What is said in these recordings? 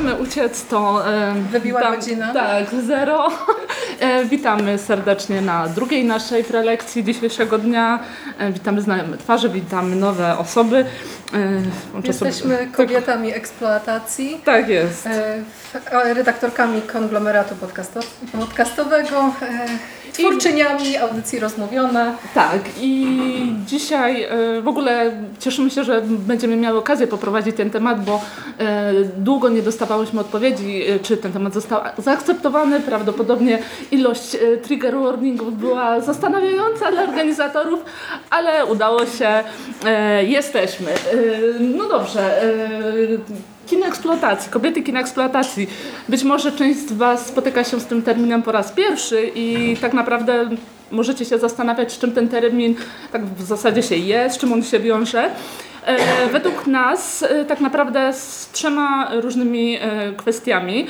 możemy uciec, to... E, Wybiła tam, godzina. Tak, zero. E, witamy serdecznie na drugiej naszej prelekcji dzisiejszego dnia. E, witamy znajome twarze, witamy nowe osoby. E, Jesteśmy sobie... kobietami eksploatacji. Tak jest. E, redaktorkami konglomeratu podcastowego. Twórczyniami audycji Rozmówione. Tak i dzisiaj e, w ogóle cieszymy się, że będziemy miały okazję poprowadzić ten temat, bo e, długo nie dostawałyśmy odpowiedzi, e, czy ten temat został zaakceptowany. Prawdopodobnie ilość trigger warningów była zastanawiająca dla organizatorów, ale udało się, jesteśmy. No dobrze, Kino eksploatacji, kobiety kino eksploatacji. Być może część z Was spotyka się z tym terminem po raz pierwszy i tak naprawdę możecie się zastanawiać, czym ten termin tak w zasadzie się jest, czym on się wiąże. E, według nas e, tak naprawdę z trzema różnymi e, kwestiami.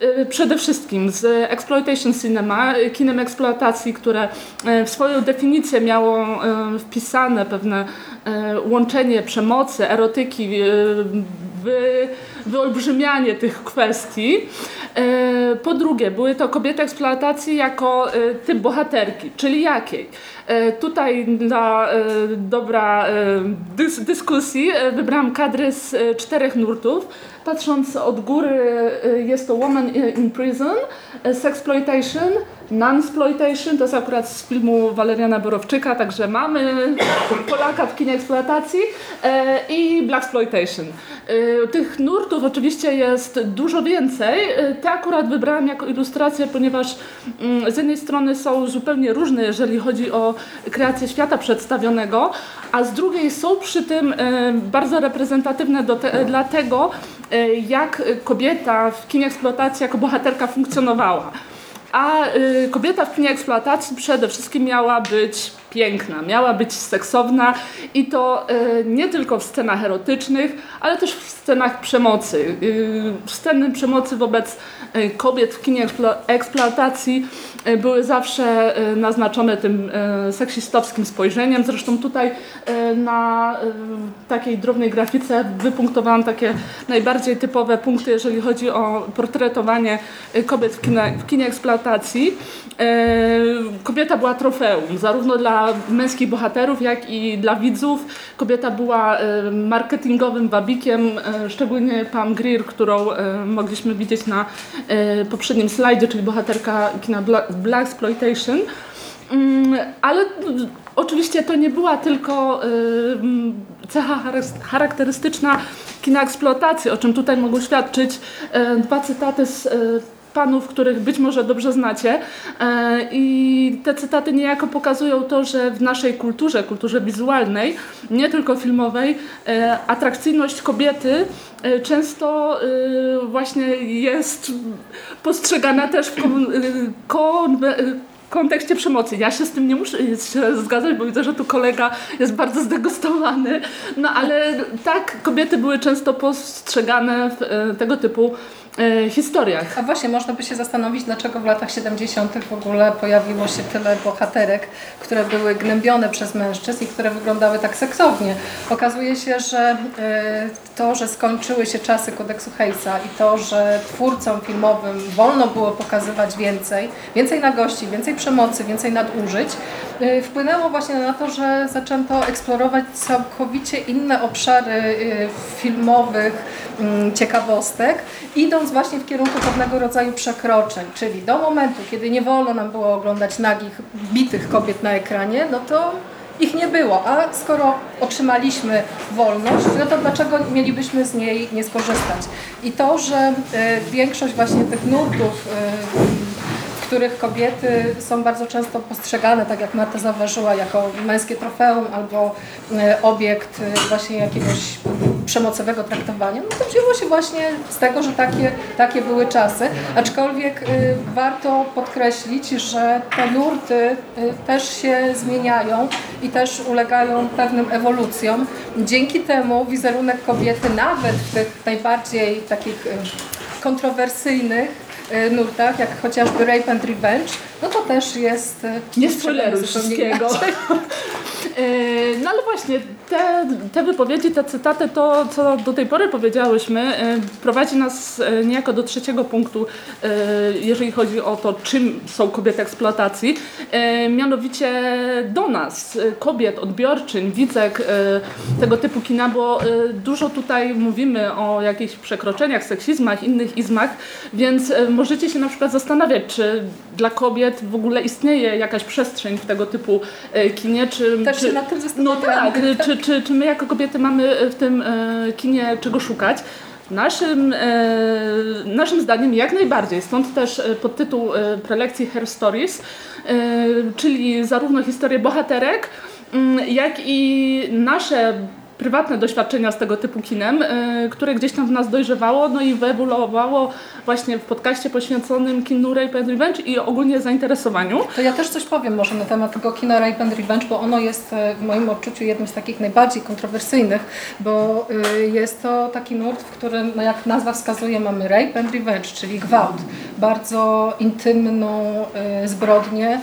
E, przede wszystkim z exploitation cinema, kinem eksploatacji, które e, w swoją definicję miało wpisane pewne łączenie przemocy, erotyki, wy, wyolbrzymianie tych kwestii. E, po drugie, były to kobiety eksploatacji jako e, typ bohaterki, czyli jakiej? E, tutaj dla dobra dys dyskusji wybrałam kadry z czterech nurtów. Patrząc od góry, jest to Woman in Prison, Sexploitation, Non-exploitation, to jest akurat z filmu Waleriana Borowczyka, także mamy Polaka w kinie eksploatacji e, i Blaxploitation. E, tych nurtów oczywiście jest dużo więcej. E, te akurat wybrałam jako ilustrację, ponieważ mm, z jednej strony są zupełnie różne, jeżeli chodzi o kreację świata przedstawionego, a z drugiej są przy tym bardzo reprezentatywne te, dla tego, jak kobieta w kinie eksploatacji jako bohaterka funkcjonowała. A y, kobieta w kinie eksploatacji przede wszystkim miała być piękna, miała być seksowna i to y, nie tylko w scenach erotycznych, ale też w scenach przemocy. Y, sceny przemocy wobec y, kobiet w kinie eksploatacji y, były zawsze naznaczone tym seksistowskim spojrzeniem. Zresztą tutaj na takiej drobnej grafice wypunktowałam takie najbardziej typowe punkty, jeżeli chodzi o portretowanie kobiet w kinie, w kinie eksploatacji. Kobieta była trofeum, zarówno dla męskich bohaterów, jak i dla widzów. Kobieta była e, marketingowym wabikiem, e, szczególnie Pam Greer, którą e, mogliśmy widzieć na poprzednim slajdzie, czyli bohaterka kina Black Exploitation. Mm, ale oczywiście to nie była tylko cecha charakterystyczna kina eksploatacji, o czym tutaj mogą świadczyć dwa cytaty z panów, których być może dobrze znacie. E, I te cytaty niejako pokazują to, że w naszej kulturze, kulturze wizualnej, nie tylko filmowej, e, atrakcyjność kobiety e, często właśnie jest postrzegana też w kon kontekście przemocy. Ja się z tym nie muszę się zgadzać, bo widzę, że tu kolega jest bardzo zdegustowany. No ale tak, kobiety były często postrzegane w tego typu historiach. A właśnie, można by się zastanowić, dlaczego w latach 70. w ogóle pojawiło się tyle bohaterek, które były gnębione przez mężczyzn i które wyglądały tak seksownie. Okazuje się, że e, to, że skończyły się czasy kodeksu Hejsa i to, że twórcom filmowym wolno było pokazywać więcej, więcej nagości, więcej przemocy, więcej nadużyć, e, wpłynęło właśnie na to, że zaczęto eksplorować całkowicie inne obszary e, filmowych mm, ciekawostek, idąc idąc właśnie w kierunku pewnego rodzaju przekroczeń, czyli do momentu, kiedy nie wolno nam było oglądać nagich, bitych kobiet na ekranie, no to ich nie było, a skoro otrzymaliśmy wolność, no to dlaczego mielibyśmy z niej nie skorzystać? I to, że y, większość właśnie tych nurtów y, w których kobiety są bardzo często postrzegane, tak jak Marta zauważyła, jako męskie trofeum albo e, obiekt e, właśnie jakiegoś przemocowego traktowania, no to wzięło się właśnie z tego, że takie, takie były czasy. Aczkolwiek e, warto podkreślić, że te nurty też się zmieniają i też ulegają pewnym ewolucjom. Dzięki temu wizerunek kobiety nawet w tych najbardziej takich kontrowersyjnych nurtach, jak chociażby Rape and Revenge, no to też jest... e, Nie spoileruj wszystkiego. E, no ale właśnie, te, te wypowiedzi, te cytaty, to co do tej pory powiedziałyśmy, e, prowadzi nas e, niejako do trzeciego punktu, jeżeli chodzi o to, czym są kobiety eksploatacji, mianowicie do nas, kobiet, odbiorczyń, widzek tego typu kina, bo dużo tutaj mówimy o jakichś przekroczeniach, seksizmach, innych izmach, więc możecie się na przykład zastanawiać, czy dla kobiet w ogóle istnieje jakaś przestrzeń w tego typu kinie, czy... Też się nad tym no tak, czy, czy, czy my jako kobiety mamy w tym e, kinie czego szukać? Naszym, e, naszym zdaniem jak najbardziej, stąd też e, podtytuł prelekcji Hair Stories, czyli zarówno historie bohaterek, mm, jak i nasze prywatne doświadczenia z tego typu kinem, y, które gdzieś tam w nas dojrzewało, no i wyewoluowało właśnie w podcaście poświęconym kinu Rape and Revenge i ogólnie zainteresowaniu. To ja też coś powiem może na temat tego kina Rape and Revenge, bo ono jest e, w moim odczuciu jednym z takich najbardziej kontrowersyjnych, bo y, jest to taki nurt, w którym, no jak nazwa wskazuje, mamy Rape and Revenge, czyli gwałt. Bardzo intymną y, zbrodnię,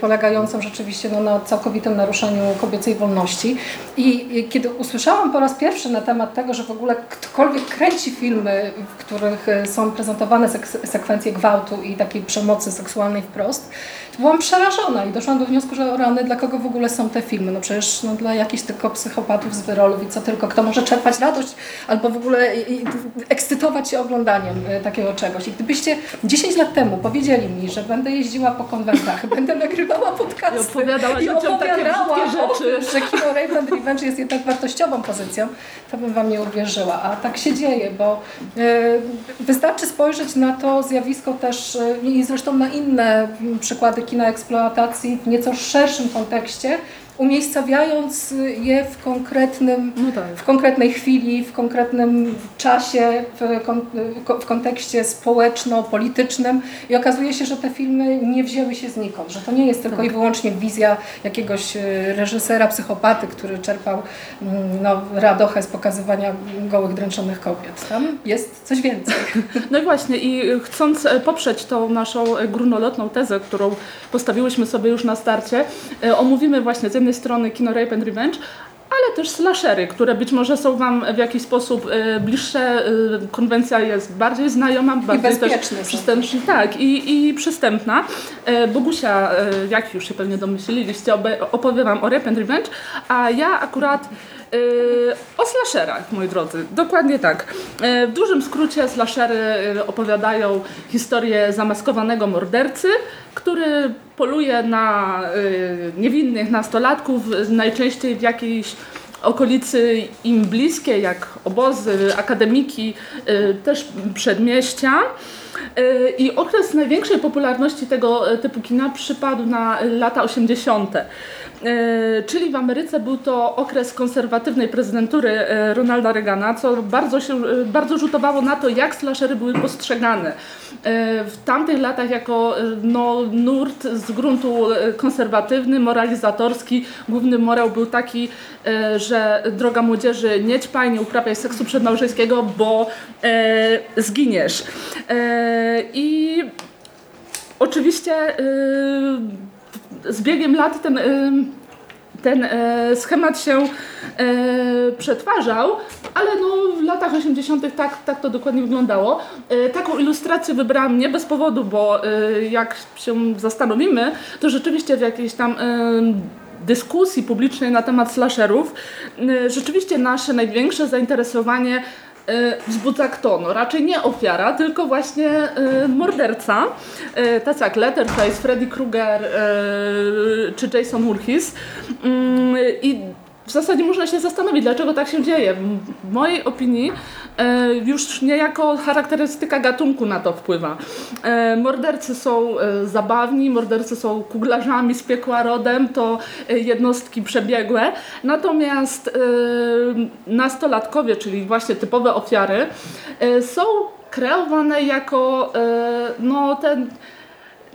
polegającą rzeczywiście no, na całkowitym naruszeniu kobiecej wolności. I kiedy usłyszałam po raz pierwszy na temat tego, że w ogóle ktokolwiek kręci filmy, w których e, są prezentowane sekwencje gwałtu i takiej przemocy seksualnej wprost, byłam przerażona i doszłam do wniosku, że rany, dla kogo w ogóle są te filmy? No przecież no, dla jakichś tylko psychopatów z wyrolów i co tylko, kto może czerpać radość albo w ogóle ekscytować się oglądaniem e, takiego czegoś. I gdybyście 10 lat temu powiedzieli mi, że będę jeździła po konwentach, będę nagrywała podcasty i opowiadała, i opowiadała takie rzeczy. O tym, że kino Rape and Revenge jest jednak wartościową pozycją, to bym Wam nie uwierzyła. A tak się dzieje, bo e, wystarczy spojrzeć na to zjawisko też e, i zresztą na inne przykłady kina eksploatacji w nieco szerszym kontekście, umiejscawiając je w, konkretnym, no tak. w konkretnej chwili, w konkretnym czasie, w, w kontekście społeczno-politycznym i okazuje się, że te filmy nie wzięły się znikąd, że to nie jest tylko tak. i wyłącznie wizja jakiegoś e, reżysera, psychopaty, który czerpał mm, no, radochę z pokazywania gołych, dręczonych kobiet. Tam jest coś więcej. No i właśnie i chcąc e, poprzeć tą naszą e, grunolotną tezę, którą postawiłyśmy sobie już na starcie, omówimy właśnie z jednej strony kino Rape and Revenge, ale też slashery, które być może są Wam w jakiś sposób y, bliższe. Y, konwencja jest bardziej znajoma, bardziej też przystępna. Tak, i, i przystępna. Y, Bogusia, jak już się pewnie domyśliliście, opowie Wam o Rape and Revenge, a ja akurat o slasherach, moi drodzy. Dokładnie tak. W dużym skrócie slashery opowiadają historię zamaskowanego mordercy, który poluje na niewinnych nastolatków, najczęściej w jakiejś okolicy im bliskie, jak obozy, akademiki, też przedmieścia. I okres największej popularności tego typu kina przypadł na lata 80. E, czyli w Ameryce był to okres konserwatywnej prezydentury e, Ronalda Reagana, co bardzo, się, e, bardzo rzutowało na to, jak slashery były postrzegane. W tamtych latach jako no, nurt z gruntu konserwatywny, moralizatorski. Główny morał był taki, że droga młodzieży, nie ćpaj, nie uprawiaj seksu przedmałżeńskiego, bo e, zginiesz. E, I oczywiście e, z biegiem lat ten, ten e, schemat się przetwarzał, ale no w latach 80. tak, tak to dokładnie wyglądało. Taką ilustrację wybrałam nie bez powodu, bo jak się zastanowimy, to rzeczywiście w jakiejś tam dyskusji publicznej na temat slasherów, rzeczywiście nasze największe zainteresowanie wzbudza kto? No raczej nie ofiara, tylko właśnie e, morderca. E, tacy jak Letterface, Freddy Krueger czy Jason Voorhees. Mm, I w zasadzie można się zastanowić, dlaczego tak się dzieje. W mojej opinii e, już niejako charakterystyka gatunku na to wpływa. E, mordercy są e, zabawni, mordercy są kuglarzami z piekła rodem, to jednostki przebiegłe. Natomiast nastolatkowie, czyli właśnie typowe ofiary, są kreowane jako no, ten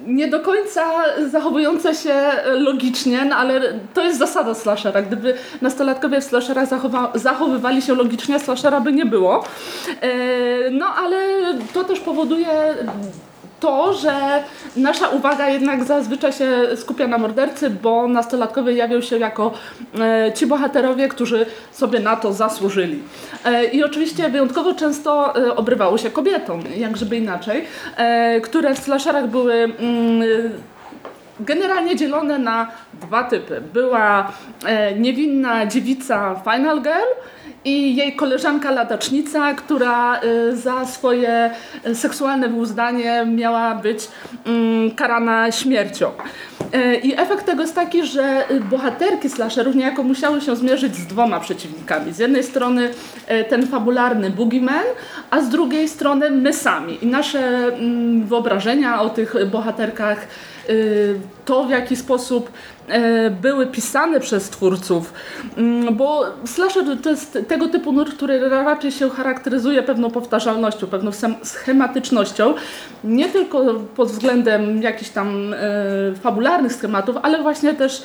nie do końca zachowujące się logicznie, no ale to jest zasada slashera. Gdyby nastolatkowie w slasherach zachowywali się logicznie, slashera by nie było. E, no ale to też powoduje to, że nasza uwaga jednak zazwyczaj się skupia na mordercy, bo nastolatkowie jawią się jako e, ci bohaterowie, którzy sobie na to zasłużyli. E, I oczywiście wyjątkowo często e, obrywało się kobietom, jak żeby inaczej, e, które w slasherach były mm, generalnie dzielone na dwa typy. Była e, niewinna dziewica Final Girl i jej koleżanka ladacznica, która e, za swoje e, seksualne wyuzdanie miała być mm, karana śmiercią. E, I efekt tego jest taki, że bohaterki slasherów niejako musiały się zmierzyć z dwoma przeciwnikami. Z jednej strony ten fabularny boogeyman, a z drugiej strony my sami. I nasze mm, wyobrażenia o tych bohaterkach y, to w jaki sposób e, były pisane przez twórców, Mm, bo slasher to jest tego typu nurt, który raczej się charakteryzuje pewną powtarzalnością, pewną schematycznością, nie tylko pod względem jakichś tam e, fabularnych schematów, ale właśnie też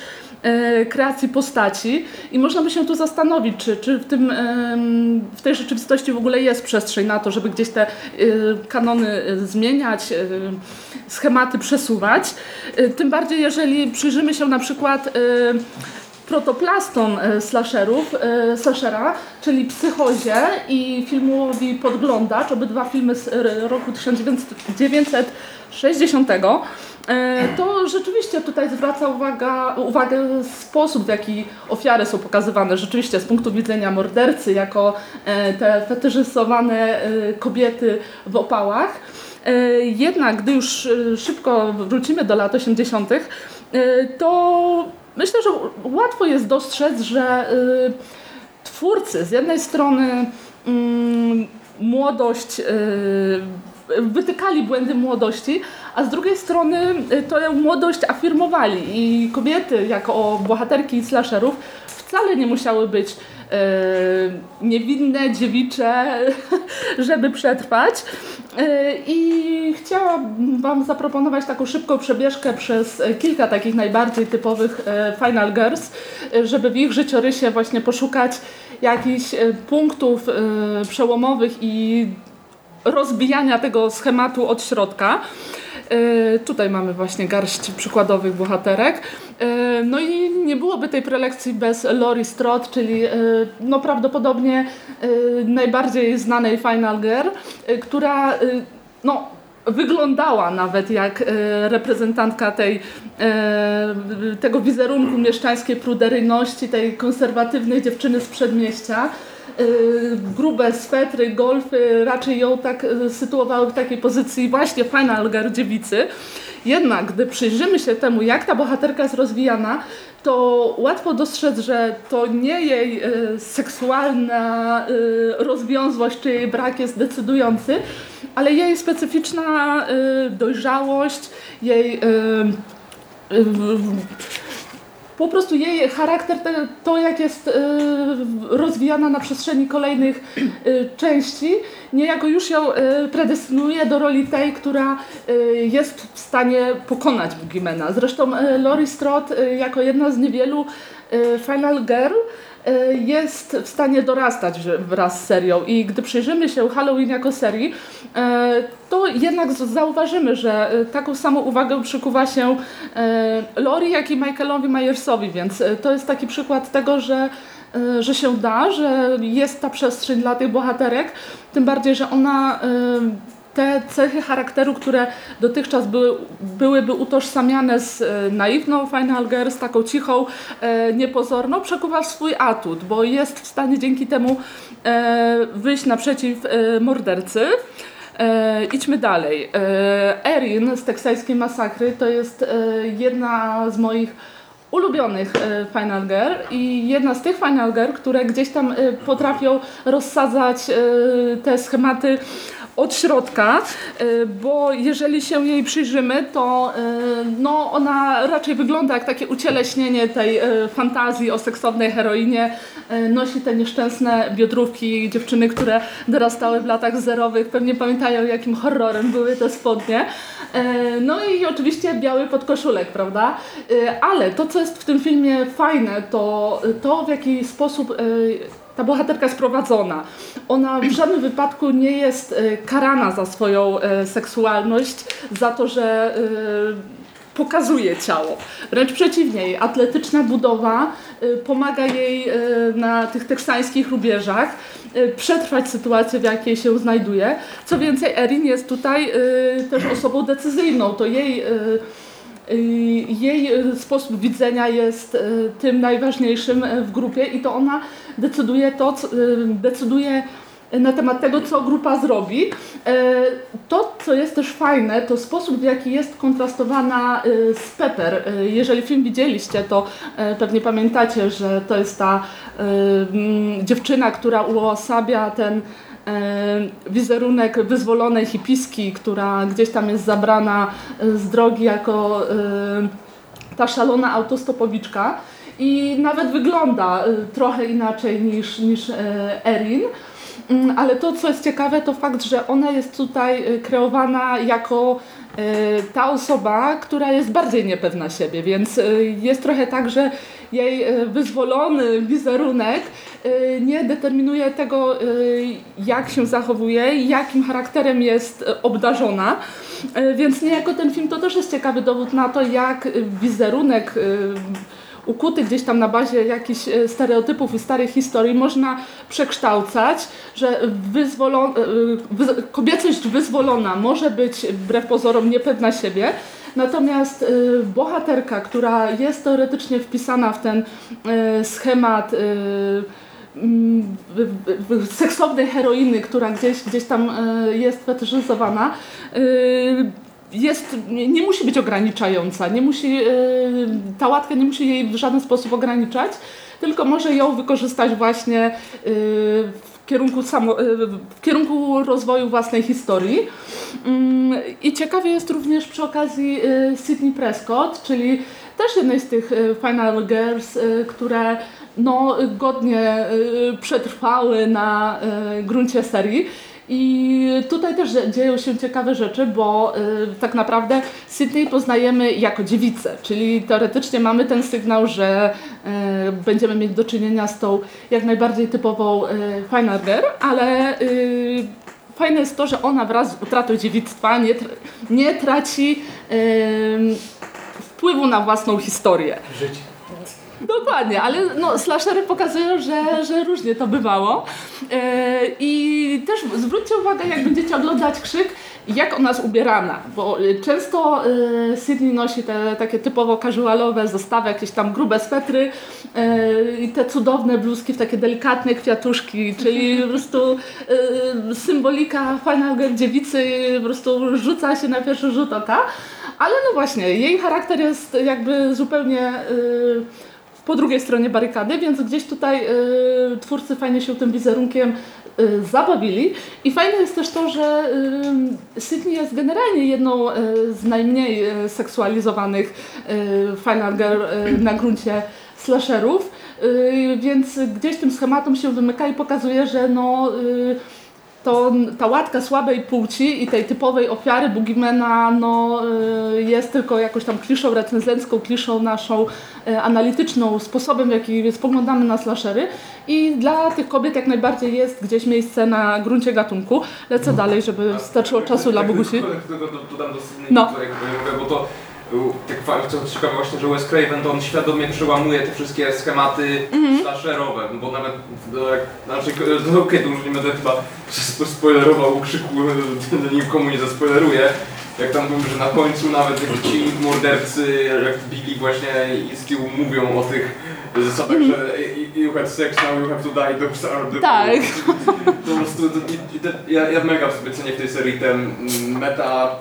kreacji postaci i można by się tu zastanowić, czy, czy w, tym, w tej rzeczywistości w ogóle jest przestrzeń na to, żeby gdzieś te e, kanony e, zmieniać, e, schematy przesuwać. E, Tym bardziej, jeżeli przyjrzymy się na przykład e, protoplastom e, slasherów, e, slashera, czyli Psychozie i filmowi Podglądacz, obydwa filmy z e, roku 1960. E, To rzeczywiście tutaj zwraca uwaga, uwagę sposób, w jaki ofiary są pokazywane. Rzeczywiście z punktu widzenia mordercy, jako e, te fetyszyzowane e, kobiety w opałach. Jednak, gdy już szybko wrócimy do lat 80., e, to myślę, że łatwo jest dostrzec, że twórcy z jednej strony mm, młodość, wytykali błędy młodości, a z drugiej strony y, tę młodość afirmowali i kobiety jako bohaterki slasherów wcale nie musiały być e, niewinne, dziewicze, żeby przetrwać. E, I chciałam Wam zaproponować taką szybką przebieżkę przez kilka takich najbardziej typowych e, Final Girls, e, żeby w ich życiorysie właśnie poszukać jakichś punktów przełomowych i rozbijania tego schematu od środka. E, Tutaj mamy właśnie garść przykładowych bohaterek. E, No i nie byłoby tej prelekcji bez Lori Strode, czyli e, no prawdopodobnie najbardziej znanej Final Girl, która no, wyglądała nawet jak reprezentantka tej, tego wizerunku mieszczańskiej pruderyjności, tej konserwatywnej dziewczyny z przedmieścia. E, grube swetry, golfy raczej ją tak e, sytuowały w takiej pozycji właśnie final girl dziewicy. Jednak gdy przyjrzymy się temu, jak ta bohaterka jest rozwijana, to łatwo dostrzec, że to nie jej e, seksualna rozwiązłość czy jej brak jest decydujący, ale jej specyficzna dojrzałość, jej po prostu jej charakter, te- to jak jest e, rozwijana na przestrzeni kolejnych e, części, niejako już ją e, predestynuje do roli tej, która jest w stanie pokonać Boogiemana. Zresztą Lori Strode jako jedna z niewielu Final Girl jest w stanie dorastać wraz z serią. I gdy przyjrzymy się Halloween jako serii, e, to jednak zauważymy, że e, taką samą uwagę przykuwa się e, Lori, jak i Michaelowi Myersowi, więc e, to jest taki przykład tego, że e, że się da, że jest ta przestrzeń dla tych bohaterek, tym bardziej, że ona e, te cechy charakteru, które dotychczas były, byłyby utożsamiane z e, naiwną Final Girl, z taką cichą, e, niepozorną, przekuwa w swój atut, bo jest w stanie dzięki temu e, wyjść naprzeciw mordercy. E, idźmy dalej. E, Erin z teksańskiej masakry to jest e, jedna z moich ulubionych e, Final Girl i jedna z tych Final Girl, które gdzieś tam potrafią rozsadzać te schematy od środka, e, bo jeżeli się jej przyjrzymy, to e, no, ona raczej wygląda jak takie ucieleśnienie tej e, fantazji o seksownej heroinie. Nosi te nieszczęsne biodrówki dziewczyny, które dorastały w latach zerowych. Pewnie pamiętają, jakim horrorem były te spodnie. No i oczywiście biały podkoszulek, prawda? Ale to, co jest w tym filmie fajne, to to, w jaki sposób ta bohaterka jest prowadzona. Ona w żadnym wypadku nie jest e, karana za swoją e, seksualność, za to, że e, pokazuje ciało. Wręcz przeciwnie, jej atletyczna budowa pomaga jej na tych teksańskich rubieżach przetrwać sytuację, w jakiej się znajduje. Co więcej, Erin jest tutaj też osobą decyzyjną. To jej jej sposób widzenia jest tym najważniejszym w grupie i to ona decyduje to, decyduje na temat tego, co grupa zrobi. E, to, co jest też fajne, to sposób, w jaki jest kontrastowana e, z Pepper. E, jeżeli film widzieliście, to pewnie pamiętacie, że to jest ta dziewczyna, która uosabia ten wizerunek wyzwolonej hipiski, która gdzieś tam jest zabrana z drogi jako ta szalona autostopowiczka i nawet wygląda trochę inaczej niż, niż Erin. Mm, ale to, co jest ciekawe, to fakt, że ona jest tutaj kreowana jako ta osoba, która jest bardziej niepewna siebie, więc y, jest trochę tak, że jej wyzwolony wizerunek nie determinuje tego, jak się zachowuje, jakim charakterem jest obdarzona. Więc niejako ten film to też jest ciekawy dowód na to, jak wizerunek ukuty gdzieś tam na bazie jakichś e, stereotypów i starych historii można przekształcać, że wyzwolo, e, kobiecość wyzwolona może być wbrew pozorom niepewna siebie, Natomiast e, bohaterka, która jest teoretycznie wpisana w ten schemat seksownej heroiny, która gdzieś, gdzieś tam jest fetyszyzowana, jest, nie musi być ograniczająca, nie musi, e, ta łatka nie musi jej w żaden sposób ograniczać, tylko może ją wykorzystać właśnie e, w kierunku, samo, e, w kierunku rozwoju własnej historii. Mm, I ciekawie jest również przy okazji Sydney Prescott, czyli też jednej z tych Final Girls, które no, godnie przetrwały na gruncie serii i tutaj też dzieją się ciekawe rzeczy, bo y, tak naprawdę Sydney poznajemy jako dziewicę, czyli teoretycznie mamy ten sygnał, że y, będziemy mieć do czynienia z tą jak najbardziej typową y, girl, ale y, fajne jest to, że ona wraz z utratą dziewictwa nie, nie traci wpływu na własną historię. Życie. Dokładnie, ale no, slashery pokazują, że, że różnie to bywało. E, I też zwróćcie uwagę, jak będziecie oglądać krzyk, jak ona jest ubierana, bo często e, Sydney nosi te takie typowo casualowe zestawy, jakieś tam grube swetry e, i te cudowne bluzki w takie delikatne kwiatuszki, czyli po prostu symbolika Final dziewicy po prostu rzuca się na pierwszy rzut oka. Ale no właśnie, jej charakter jest jakby zupełnie po drugiej stronie barykady, więc gdzieś tutaj y, twórcy fajnie się tym wizerunkiem y, zabawili. I fajne jest też to, że y, Sydney jest generalnie jedną y, z najmniej y, seksualizowanych y, Final Girl na gruncie slasherów, więc gdzieś tym schematom się wymyka i pokazuje, że no to ta łatka słabej płci i tej typowej ofiary Boogiemana no, y, jest tylko jakąś tam kliszą recenzencką, kliszą naszą y, analityczną, sposobem w jaki spoglądamy na slashery i dla tych kobiet jak najbardziej jest gdzieś miejsce na gruncie gatunku. Lecę dalej, żeby starczyło czasu dla Bogusi. No. bo to tak co ciekawe właśnie, że Wes Craven to on świadomie przełamuje te wszystkie schematy mm -hmm. slasherowe, bo nawet no, jak, znaczy, no, okej, okay, to już nie będę chyba spoilerował krzyku, nikomu nie zaspoileruję, jak tam mówił, że na końcu nawet jak ci mordercy, jak Billy właśnie i z tyłu mówią o tych zasadach, mm. że you had sex, now you have to die, those are the Tak. To po prostu, ja, ja mega sobie cenię w tej serii te meta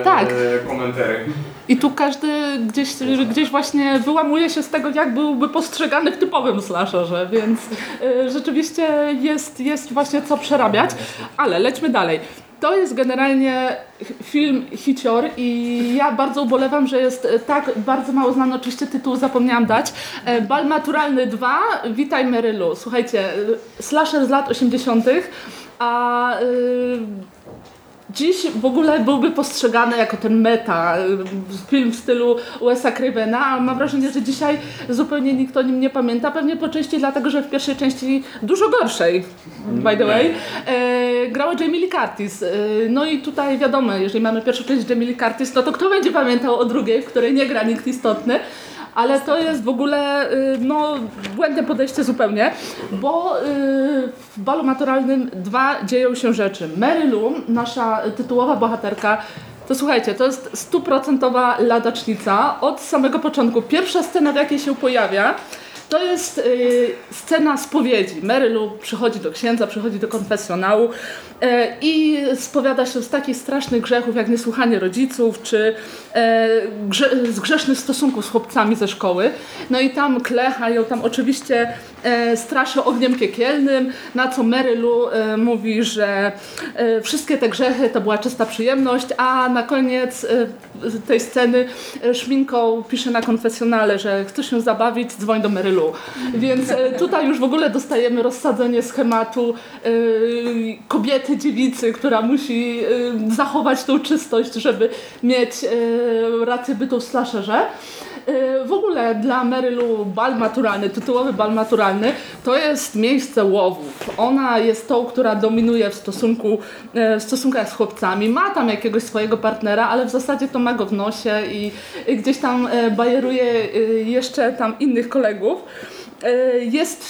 e, tak. komentary. I tu każdy gdzieś, gdzieś właśnie wyłamuje się z tego, jak byłby postrzegany w typowym slasherze, więc y, rzeczywiście jest, jest właśnie co przerabiać. Ale lećmy dalej. To jest generalnie film hicior i ja bardzo ubolewam, że jest tak bardzo mało znany. Oczywiście tytuł zapomniałam dać. E, Bal Maturalny 2, Witaj Marylu. Słuchajcie, slasher z lat 80., a... Yy, dziś w ogóle byłby postrzegany jako ten meta, film w stylu Wes'a Cravena, a mam wrażenie, że dzisiaj zupełnie nikt o nim nie pamięta, pewnie po części dlatego, że w pierwszej części dużo gorszej, by the way, e, grała Jamie Lee Curtis. E, no i tutaj wiadomo, jeżeli mamy pierwszą część Jamie Lee Curtis, no to kto będzie pamiętał o drugiej, w której nie gra nikt istotny, ale to jest w ogóle y, no, błędne podejście zupełnie, bo y, w balu maturalnym dwa dzieją się rzeczy. Mary Lou, nasza tytułowa bohaterka, to słuchajcie, to jest stuprocentowa ladacznica od samego początku. Pierwsza scena, w jakiej się pojawia, to jest y, scena spowiedzi. Mary Lou przychodzi do księdza, przychodzi do konfesjonału y, i spowiada się z takich strasznych grzechów jak niesłuchanie rodziców, czy grze, z grzesznych stosunków z chłopcami ze szkoły. No i tam klecha ją tam oczywiście y, straszy ogniem piekielnym, na co Mary Lou y, mówi, że wszystkie te grzechy to była czysta przyjemność, a na koniec tej sceny szminką pisze na konfesjonale, że chce się zabawić, dzwoń do Mary Lou więc e, tutaj już w ogóle dostajemy rozsadzenie schematu e, kobiety, dziewicy, która musi e, zachować tą czystość, żeby mieć rację bytu w slasherze. W ogóle dla Marylu bal maturalny, tytułowy bal maturalny, to jest miejsce łowów. Ona jest tą, która dominuje w, stosunku, w stosunkach z chłopcami. Ma tam jakiegoś swojego partnera, ale w zasadzie to ma go w nosie i gdzieś tam bajeruje jeszcze tam innych kolegów. E, jest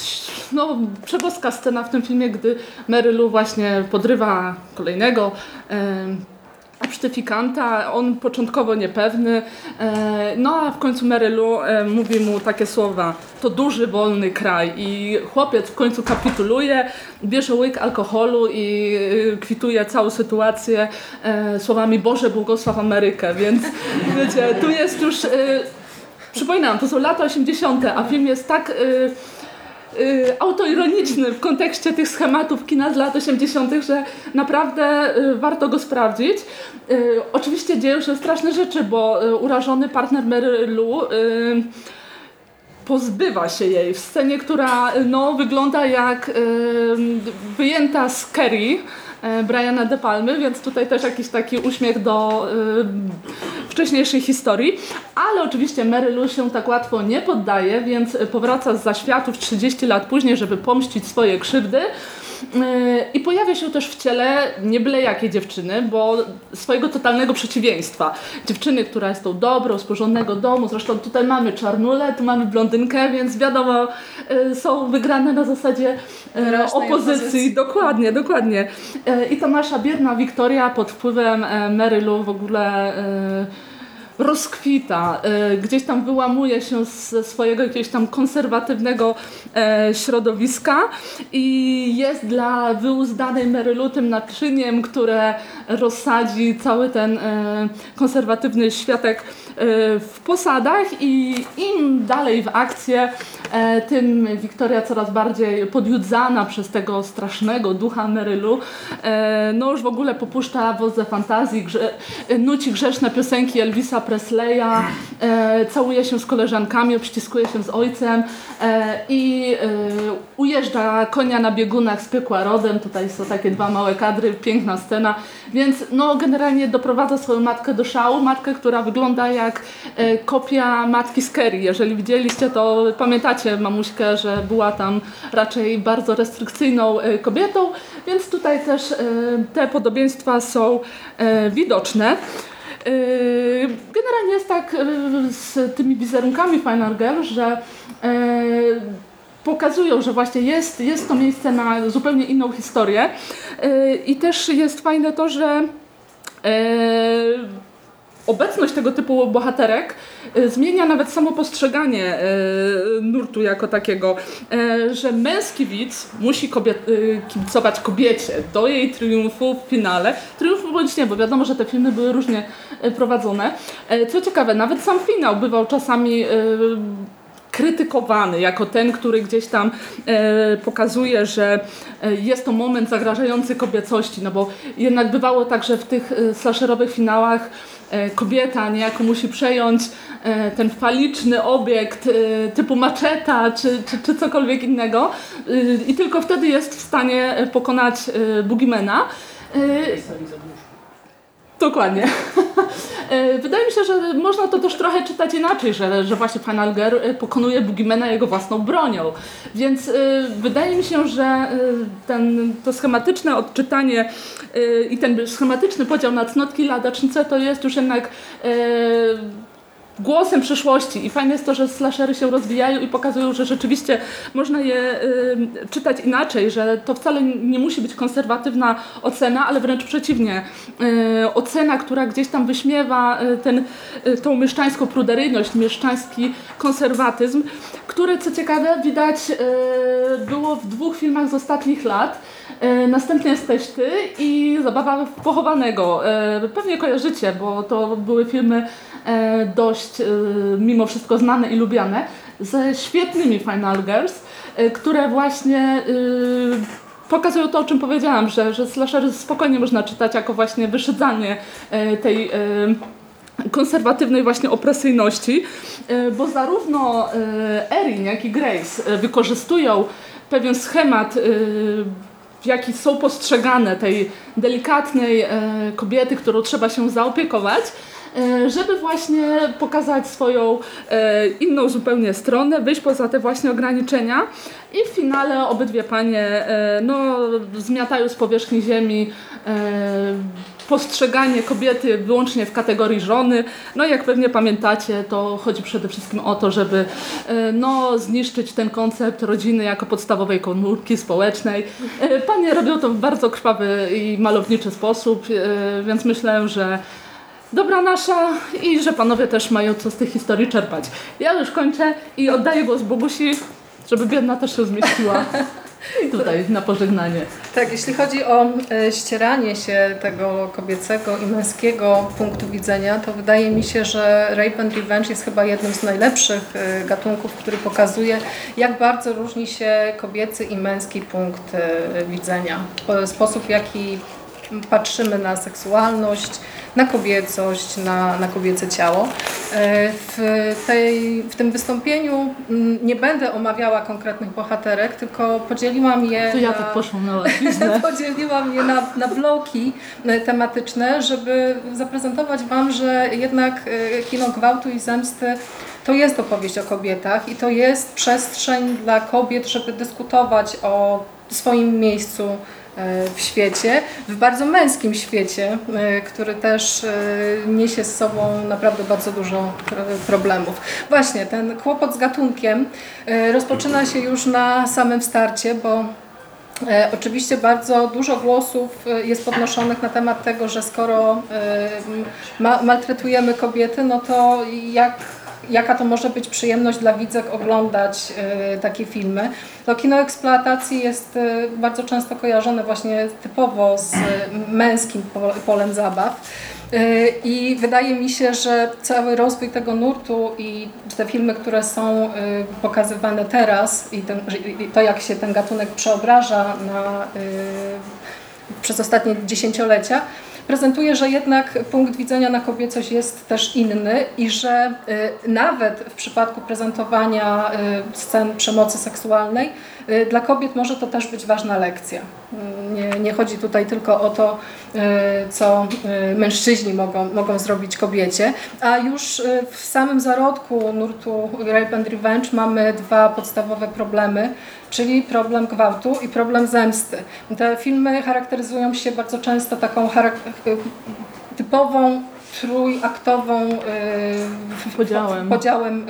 no, przeboska scena w tym filmie, gdy Mary Lou właśnie podrywa kolejnego absztyfikanta, on początkowo niepewny, e, no a w końcu e, mówi mu takie słowa, to duży, wolny kraj. I chłopiec w końcu kapituluje, bierze łyk alkoholu i kwituje całą sytuację słowami Boże błogosław Amerykę, więc wiecie, tu jest już Przypominam, to są lata 80., a film jest tak y, y, autoironiczny w kontekście tych schematów kina z lat 80., że naprawdę y, warto go sprawdzić. Y, oczywiście dzieją się straszne rzeczy, bo y, urażony partner Mary Lou y, pozbywa się jej w scenie, która no, wygląda jak wyjęta z Kerry Briana De Palmy, więc tutaj też jakiś taki uśmiech do y, wcześniejszej historii. Ale oczywiście Mary Lou się tak łatwo nie poddaje, więc powraca z zaświatów 30 lat później, żeby pomścić swoje krzywdy. E, I pojawia się też w ciele nie byle jakiej dziewczyny, bo swojego totalnego przeciwieństwa. Dziewczyny, która jest tą dobrą, z porządnego domu, zresztą tutaj mamy czarnulę, tu mamy blondynkę, więc wiadomo, e, są wygrane na zasadzie opozycji. opozycji. Dokładnie, dokładnie. I ta nasza biedna Wiktoria pod wpływem Mary Lou w ogóle rozkwita, e, gdzieś tam wyłamuje się ze swojego jakiegoś tam konserwatywnego e, środowiska i jest dla wyuzdanej Merylu tym naczyniem, które rozsadzi cały ten e, konserwatywny światek w posadach i im dalej w akcję, tym Wiktoria coraz bardziej podjudzana przez tego strasznego ducha Merylu, no już w ogóle popuszcza wodze fantazji, grze, nuci grzeszne piosenki Elvisa Presleya, e, całuje się z koleżankami, obściskuje się z ojcem e, i e, ujeżdża konia na biegunach z piekła rodem. Tutaj są takie dwa małe kadry, piękna scena. Więc no, generalnie doprowadza swoją matkę do szału. Matkę, która wygląda jak e, kopia matki z Kerry. Jeżeli widzieliście, to pamiętacie mamuśkę, że była tam raczej bardzo restrykcyjną e, kobietą. Więc tutaj też e, te podobieństwa są widoczne. Generalnie jest tak z tymi wizerunkami Final Girl, że pokazują, że właśnie jest, jest to miejsce na zupełnie inną historię i też jest fajne to, że obecność tego typu bohaterek y, zmienia nawet samo postrzeganie y, nurtu jako takiego, y, że męski widz musi kobiet, kibicować kobiecie do jej triumfu w finale. Triumfu bądź nie, bo wiadomo, że te filmy były różnie prowadzone. Co ciekawe, nawet sam finał bywał czasami krytykowany jako ten, który gdzieś tam e, pokazuje, że e, jest to moment zagrażający kobiecości, no bo jednak bywało tak, że w tych e, slasherowych finałach e, kobieta niejako musi przejąć ten faliczny obiekt typu maczeta czy, czy, czy cokolwiek innego i tylko wtedy jest w stanie pokonać Bugimena. Dokładnie. E, wydaje mi się, że można to też trochę czytać inaczej, że, że właśnie Final Girl e, pokonuje Boogiemana jego własną bronią. Więc y, wydaje mi się, że ten, to schematyczne odczytanie i ten schematyczny podział na cnotki ladacznice to jest już jednak głosem przyszłości i fajne jest to, że slashery się rozwijają i pokazują, że rzeczywiście można je y, czytać inaczej, że to wcale nie musi być konserwatywna ocena, ale wręcz przeciwnie. Y, ocena, która gdzieś tam wyśmiewa y, ten, y, tą mieszczańską pruderyjność, mieszczański konserwatyzm, który co ciekawe widać było w dwóch filmach z ostatnich lat. Y, następnie jesteś ty i Zabawa pochowanego. Pewnie kojarzycie, bo to były filmy E, dość e, mimo wszystko znane i lubiane, ze świetnymi Final Girls, e, które właśnie pokazują to, o czym powiedziałam, że, że slashery spokojnie można czytać jako właśnie wyszydzanie tej konserwatywnej właśnie opresyjności, bo zarówno Erin, jak i Grace wykorzystują pewien schemat w jaki są postrzegane tej delikatnej kobiety, którą trzeba się zaopiekować, E, żeby właśnie pokazać swoją e, inną zupełnie stronę, wyjść poza te właśnie ograniczenia. I w finale obydwie panie e, no, zmiatają z powierzchni ziemi postrzeganie kobiety wyłącznie w kategorii żony. No jak pewnie pamiętacie, to chodzi przede wszystkim o to, żeby no, zniszczyć ten koncept rodziny jako podstawowej komórki społecznej. Panie robią to w bardzo krwawy i malowniczy sposób, więc myślę, że dobra nasza i że panowie też mają co z tych historii czerpać. Ja już kończę i oddaję głos Bogusi, żeby biedna też się zmieściła. Tutaj na pożegnanie. Tak, jeśli chodzi o e, ścieranie się tego kobiecego i męskiego punktu widzenia, to wydaje mi się, że Rape and Revenge jest chyba jednym z najlepszych e, gatunków, który pokazuje, jak bardzo różni się kobiecy i męski punkt e, widzenia. Sposób, w jaki patrzymy na seksualność, na kobiecość, na, na kobiece ciało. E, w, tej, w tym wystąpieniu mm, nie będę omawiała konkretnych bohaterek, tylko podzieliłam je. To ja na, tak poszłam na Podzieliłam je na, na bloki e, tematyczne, żeby zaprezentować Wam, że jednak e, kino gwałtu i zemsty to jest opowieść o kobietach i to jest przestrzeń dla kobiet, żeby dyskutować o swoim miejscu w świecie, w bardzo męskim świecie, e, który też e, niesie z sobą naprawdę bardzo dużo problemów. Właśnie ten kłopot z gatunkiem rozpoczyna się już na samym starcie, bo Oczywiście bardzo dużo głosów jest podnoszonych na temat tego, że skoro maltretujemy kobiety, no to jak jaka to może być przyjemność dla widzek oglądać y, takie filmy. To kino eksploatacji jest y, bardzo często kojarzone właśnie typowo z męskim polem zabaw. Y, I wydaje mi się, że cały rozwój tego nurtu i te filmy, które są pokazywane teraz i, i to, jak się ten gatunek przeobraża na, przez ostatnie dziesięciolecia, prezentuje, że jednak punkt widzenia na kobiecość jest też inny i że y, nawet w przypadku prezentowania y, scen przemocy seksualnej dla kobiet może to też być ważna lekcja. Nie, nie chodzi tutaj tylko o to, co mężczyźni mogą, mogą zrobić kobiecie, a już w samym zarodku nurtu Rape and Revenge mamy dwa podstawowe problemy, czyli problem gwałtu i problem zemsty. Te filmy charakteryzują się bardzo często taką typową trójaktową podziałem, podziałem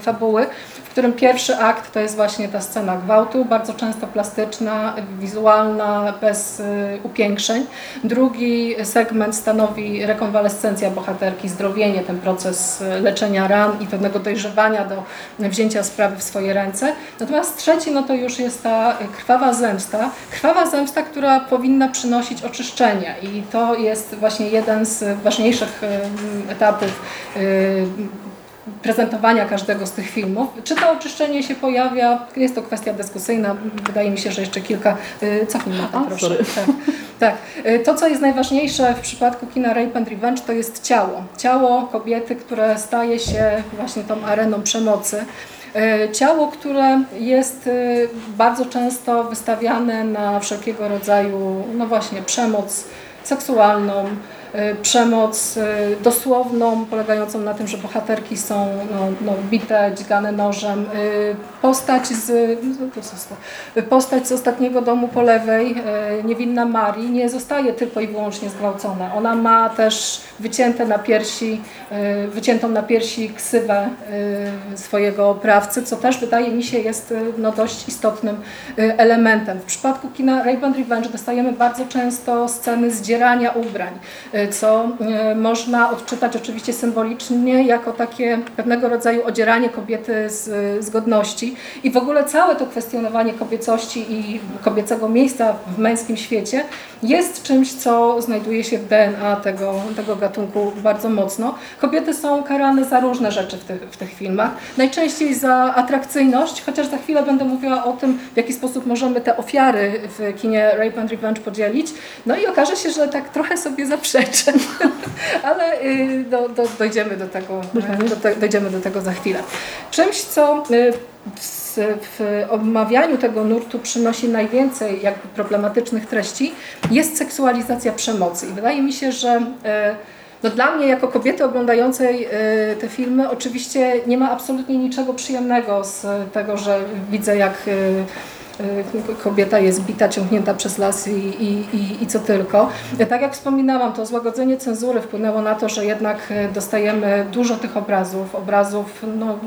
fabuły, w którym pierwszy akt to jest właśnie ta scena gwałtu, bardzo często plastyczna, wizualna, bez y, upiększeń. Drugi segment stanowi rekonwalescencja bohaterki, zdrowienie, ten proces y, leczenia ran i pewnego dojrzewania do wzięcia sprawy w swoje ręce. Natomiast trzeci no to już jest ta krwawa zemsta. Krwawa zemsta, która powinna przynosić oczyszczenie i to jest właśnie jeden z ważniejszych y, etapów prezentowania każdego z tych filmów. Czy to oczyszczenie się pojawia? Jest to kwestia dyskusyjna. Wydaje mi się, że jeszcze kilka... Y, cofnij na to, proszę. Tak, tak. Y, to, co jest najważniejsze w przypadku kina Rape and Revenge, to jest ciało. Ciało kobiety, które staje się właśnie tą areną przemocy. Y, ciało, które jest bardzo często wystawiane na wszelkiego rodzaju, no właśnie, przemoc seksualną, przemoc e, dosłowną, polegającą na tym, że bohaterki są no, no, bite, dźgane nożem. Postać z, postać z ostatniego domu po lewej, niewinna Marii, nie zostaje tylko i wyłącznie zgwałcona. Ona ma też wycięte na piersi, wyciętą na piersi ksywę swojego oprawcy, co też wydaje mi się jest no, dość istotnym elementem. W przypadku kina Rape and Revenge dostajemy bardzo często sceny zdzierania ubrań, co y, można odczytać oczywiście symbolicznie jako takie pewnego rodzaju odzieranie kobiety z, z godności i w ogóle całe to kwestionowanie kobiecości i kobiecego miejsca w męskim świecie jest czymś, co znajduje się w DNA tego, tego gatunku bardzo mocno. Kobiety są karane za różne rzeczy w tych, w tych filmach. Najczęściej za atrakcyjność, chociaż za chwilę będę mówiła o tym, w jaki sposób możemy te ofiary w kinie Rape and Revenge podzielić. No i okaże się, że tak trochę sobie ale y, do, do, dojdziemy, do tego, do, dojdziemy do tego za chwilę. Czymś, co y, w, w omawianiu tego nurtu przynosi najwięcej jakby problematycznych treści, jest seksualizacja przemocy. I wydaje mi się, że y, no dla mnie, jako kobiety oglądającej te filmy, oczywiście nie ma absolutnie niczego przyjemnego z tego, że widzę, jak kobieta jest bita, ciągnięta przez las i, i, i, i co tylko. Tak jak wspominałam, to złagodzenie cenzury wpłynęło na to, że jednak y, dostajemy dużo tych obrazów, obrazów no,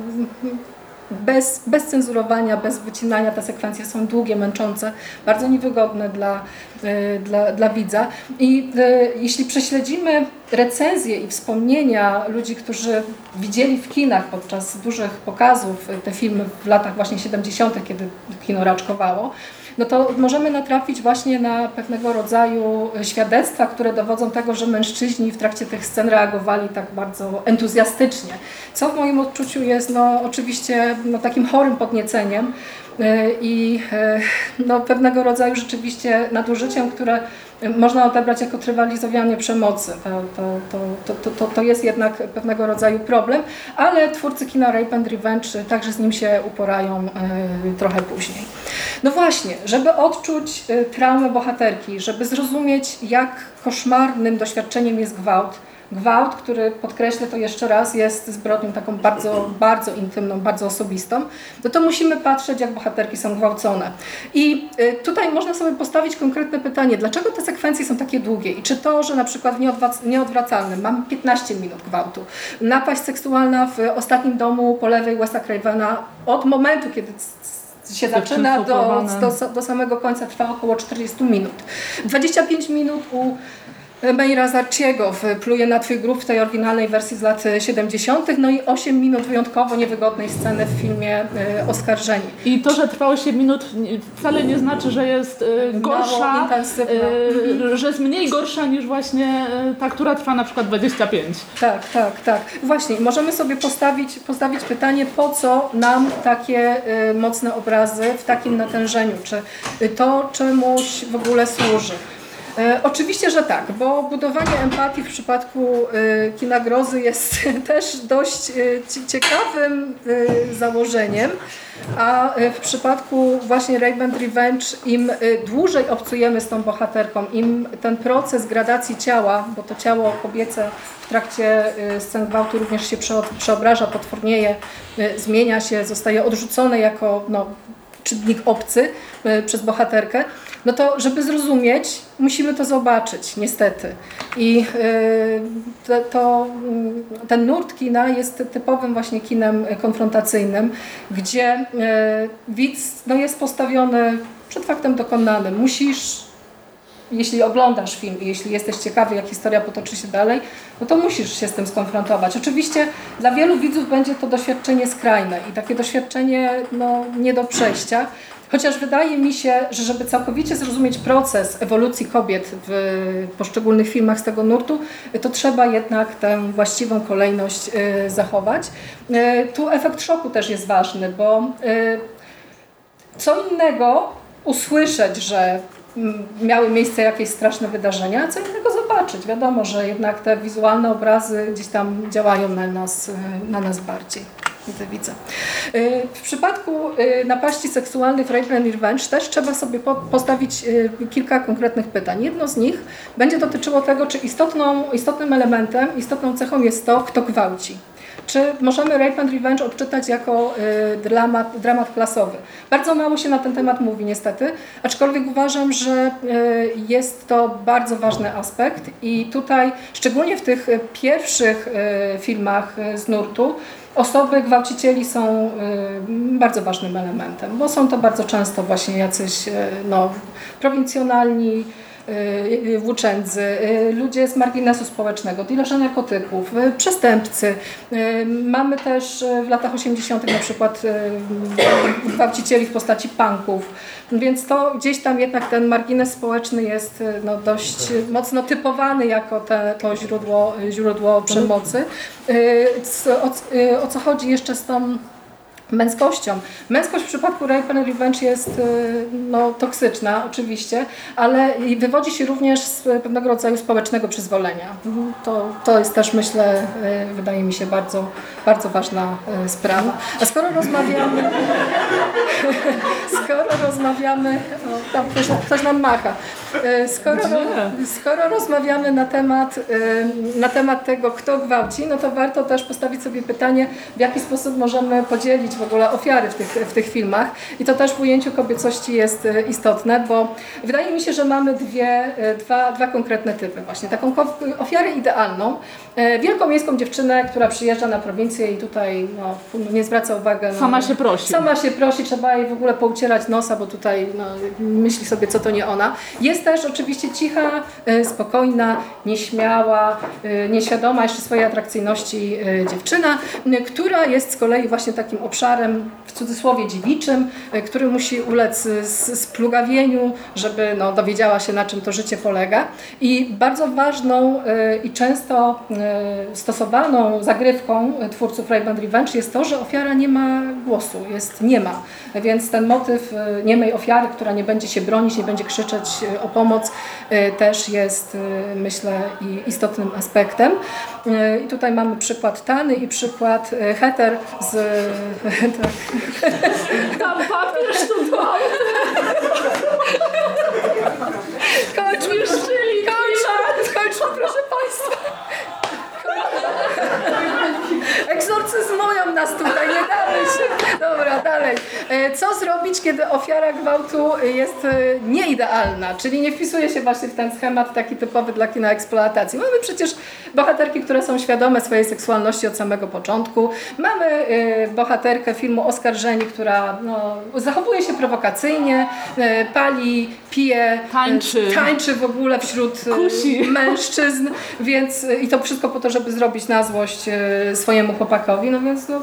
bez, bez cenzurowania, bez wycinania. Te sekwencje są długie, męczące, bardzo niewygodne dla, y, dla, dla widza. I y, jeśli prześledzimy recenzje i wspomnienia ludzi, którzy widzieli w kinach podczas dużych pokazów te filmy w latach właśnie 70., kiedy kino raczkowało, no to możemy natrafić właśnie na pewnego rodzaju świadectwa, które dowodzą tego, że mężczyźni w trakcie tych scen reagowali tak bardzo entuzjastycznie, co w moim odczuciu jest no, oczywiście no, takim chorym podnieceniem, E, i e, no, pewnego rodzaju rzeczywiście nadużyciem, które można odebrać jako trywalizowanie przemocy. To, to, to, to, to, jest jednak pewnego rodzaju problem, ale twórcy kina Rape and Revenge także z nim się uporają e, trochę później. No właśnie, żeby odczuć traumę bohaterki, żeby zrozumieć jak koszmarnym doświadczeniem jest gwałt, Gwałt, który podkreślę to jeszcze raz, jest zbrodnią taką bardzo, bardzo intymną, bardzo osobistą, no to musimy patrzeć, jak bohaterki są gwałcone. I y, tutaj można sobie postawić konkretne pytanie, dlaczego te sekwencje są takie długie i czy to, że na przykład w nieodwracalnym mamy 15 minut gwałtu, napaść seksualna w ostatnim domu po lewej Westa Cravena od momentu, kiedy się zaczyna do, do, do samego końca trwa około 40 minut. 25 minut u Meira Zarciego pluje na Twój grób w tej oryginalnej wersji z lat 70., no i 8 minut wyjątkowo niewygodnej sceny w filmie e, Oskarżeni. I to, że trwa 8 minut wcale nie znaczy, że jest e, gorsza, e, że jest mniej gorsza niż właśnie ta, która trwa na przykład 25. Tak, tak, tak. Właśnie, możemy sobie postawić, postawić pytanie, po co nam takie mocne obrazy w takim natężeniu? Czy to czemuś w ogóle służy? E, oczywiście, że tak, bo budowanie empatii w przypadku e, kina grozy jest też dość e, ciekawym założeniem, a w przypadku właśnie Rape and Revenge im dłużej obcujemy z tą bohaterką, im ten proces gradacji ciała, bo to ciało kobiece w trakcie scen gwałtu również się przeobraża, potwornieje, zmienia się, zostaje odrzucone jako no, czynnik obcy przez bohaterkę, no to żeby zrozumieć, musimy to zobaczyć, niestety. I y, to, to, mm, ten nurt kina jest typowym właśnie kinem konfrontacyjnym, gdzie y, widz no, jest postawiony przed faktem dokonanym. Musisz jeśli oglądasz film i jeśli jesteś ciekawy, jak historia potoczy się dalej, no to musisz się z tym skonfrontować. Oczywiście dla wielu widzów będzie to doświadczenie skrajne i takie doświadczenie no, nie do przejścia, Chociaż wydaje mi się, że żeby całkowicie zrozumieć proces ewolucji kobiet w poszczególnych filmach z tego nurtu, to trzeba jednak tę właściwą kolejność y, zachować. Y, tu efekt szoku też jest ważny, bo y, co innego usłyszeć, że mm, miały miejsce jakieś straszne wydarzenia, co innego zobaczyć. Wiadomo, że jednak te wizualne obrazy gdzieś tam działają na nas, na nas bardziej. Widzę, widzę. Y, w przypadku y, napaści seksualnych, rape revenge też trzeba sobie postawić y, kilka konkretnych pytań. Jedno z nich będzie dotyczyło tego, czy istotną, istotnym elementem, istotną cechą jest to, kto gwałci. Czy możemy Rape and Revenge odczytać jako dramat, dramat klasowy? Bardzo mało się na ten temat mówi niestety, aczkolwiek uważam, że jest to bardzo ważny aspekt i tutaj, szczególnie w tych pierwszych filmach z nurtu, osoby gwałcicieli są bardzo ważnym elementem, bo są to bardzo często właśnie jacyś no, prowincjonalni, Y, włóczędzy, y, ludzie z marginesu społecznego, dealerzy narkotyków, y, przestępcy. Mamy też w latach 80. na przykład gwałcicieli w postaci punków, więc to gdzieś tam jednak ten margines społeczny jest no, dość mocno typowany jako te, to źródło, źródło przemocy. O, o co chodzi jeszcze z tą męskością. Męskość w przypadku Rape and Revenge jest y, no, toksyczna oczywiście, ale wywodzi się również z pewnego rodzaju społecznego przyzwolenia. To, to jest też myślę, y, wydaje mi się bardzo, bardzo ważna y, sprawa. A skoro rozmawiamy skoro rozmawiamy o, tam ktoś, ktoś nam macha skoro, skoro rozmawiamy na temat, na temat tego, kto gwałci, no to warto też postawić sobie pytanie, w jaki sposób możemy podzielić w ogóle ofiary w tych, w tych filmach. I to też w ujęciu kobiecości jest e, istotne, bo wydaje mi się, że mamy dwie, e, dwa, dwa konkretne typy właśnie. Taką ofiarę idealną, e, wielką miejską dziewczynę, która przyjeżdża na prowincję i tutaj no, nie zwraca uwagi. No, sama się prosi. Sama się prosi, trzeba jej w ogóle poucierać nosa, bo tutaj no, myśli sobie, co to nie ona. Jest też oczywiście cicha, spokojna, nieśmiała, nieświadoma jeszcze swojej atrakcyjności dziewczyna, która jest z kolei właśnie takim obszarem szarym w cudzysłowie dziewiczym, e, który musi ulec splugawieniu, żeby no, dowiedziała się na czym to życie polega. I bardzo ważną e, i często e, stosowaną zagrywką twórców Rape and Revenge jest to, że ofiara nie ma głosu, jest nie ma. Więc ten motyw niemej ofiary, która nie będzie się bronić, nie będzie krzyczeć o pomoc, też jest myślę istotnym aspektem. I tutaj mamy przykład Tany i przykład Heter z tak. Там папір штудував. Dalej. E, co zrobić, kiedy ofiara gwałtu jest e, nieidealna, czyli nie wpisuje się właśnie w ten schemat taki typowy dla kina eksploatacji. Mamy przecież bohaterki, które są świadome swojej seksualności od samego początku. Mamy e, bohaterkę filmu Oskarżeni, która no, zachowuje się prowokacyjnie, pali, pije, tańczy, tańczy w ogóle wśród Kusi. mężczyzn, więc i to wszystko po to, żeby zrobić na złość swojemu chłopakowi, no więc no,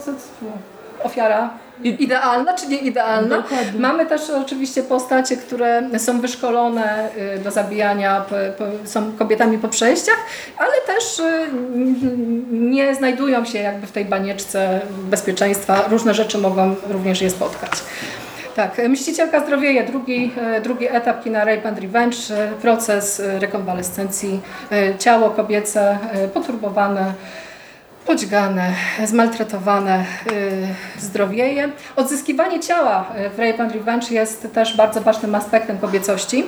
ofiara idealna czy nie idealna. Dokładnie. Mamy też oczywiście postacie, które są wyszkolone y, do zabijania, są kobietami po przejściach, ale też y, nie znajdują się jakby w tej banieczce bezpieczeństwa. Różne rzeczy mogą również je spotkać. Tak, Mścicielka zdrowieje, drugi, y, drugi etap kina Rape and Revenge, proces rekonwalescencji, ciało kobiece poturbowane, podźgane, zmaltretowane yy, zdrowieje. Odzyskiwanie ciała y, w Rape and Revenge jest też bardzo ważnym aspektem kobiecości.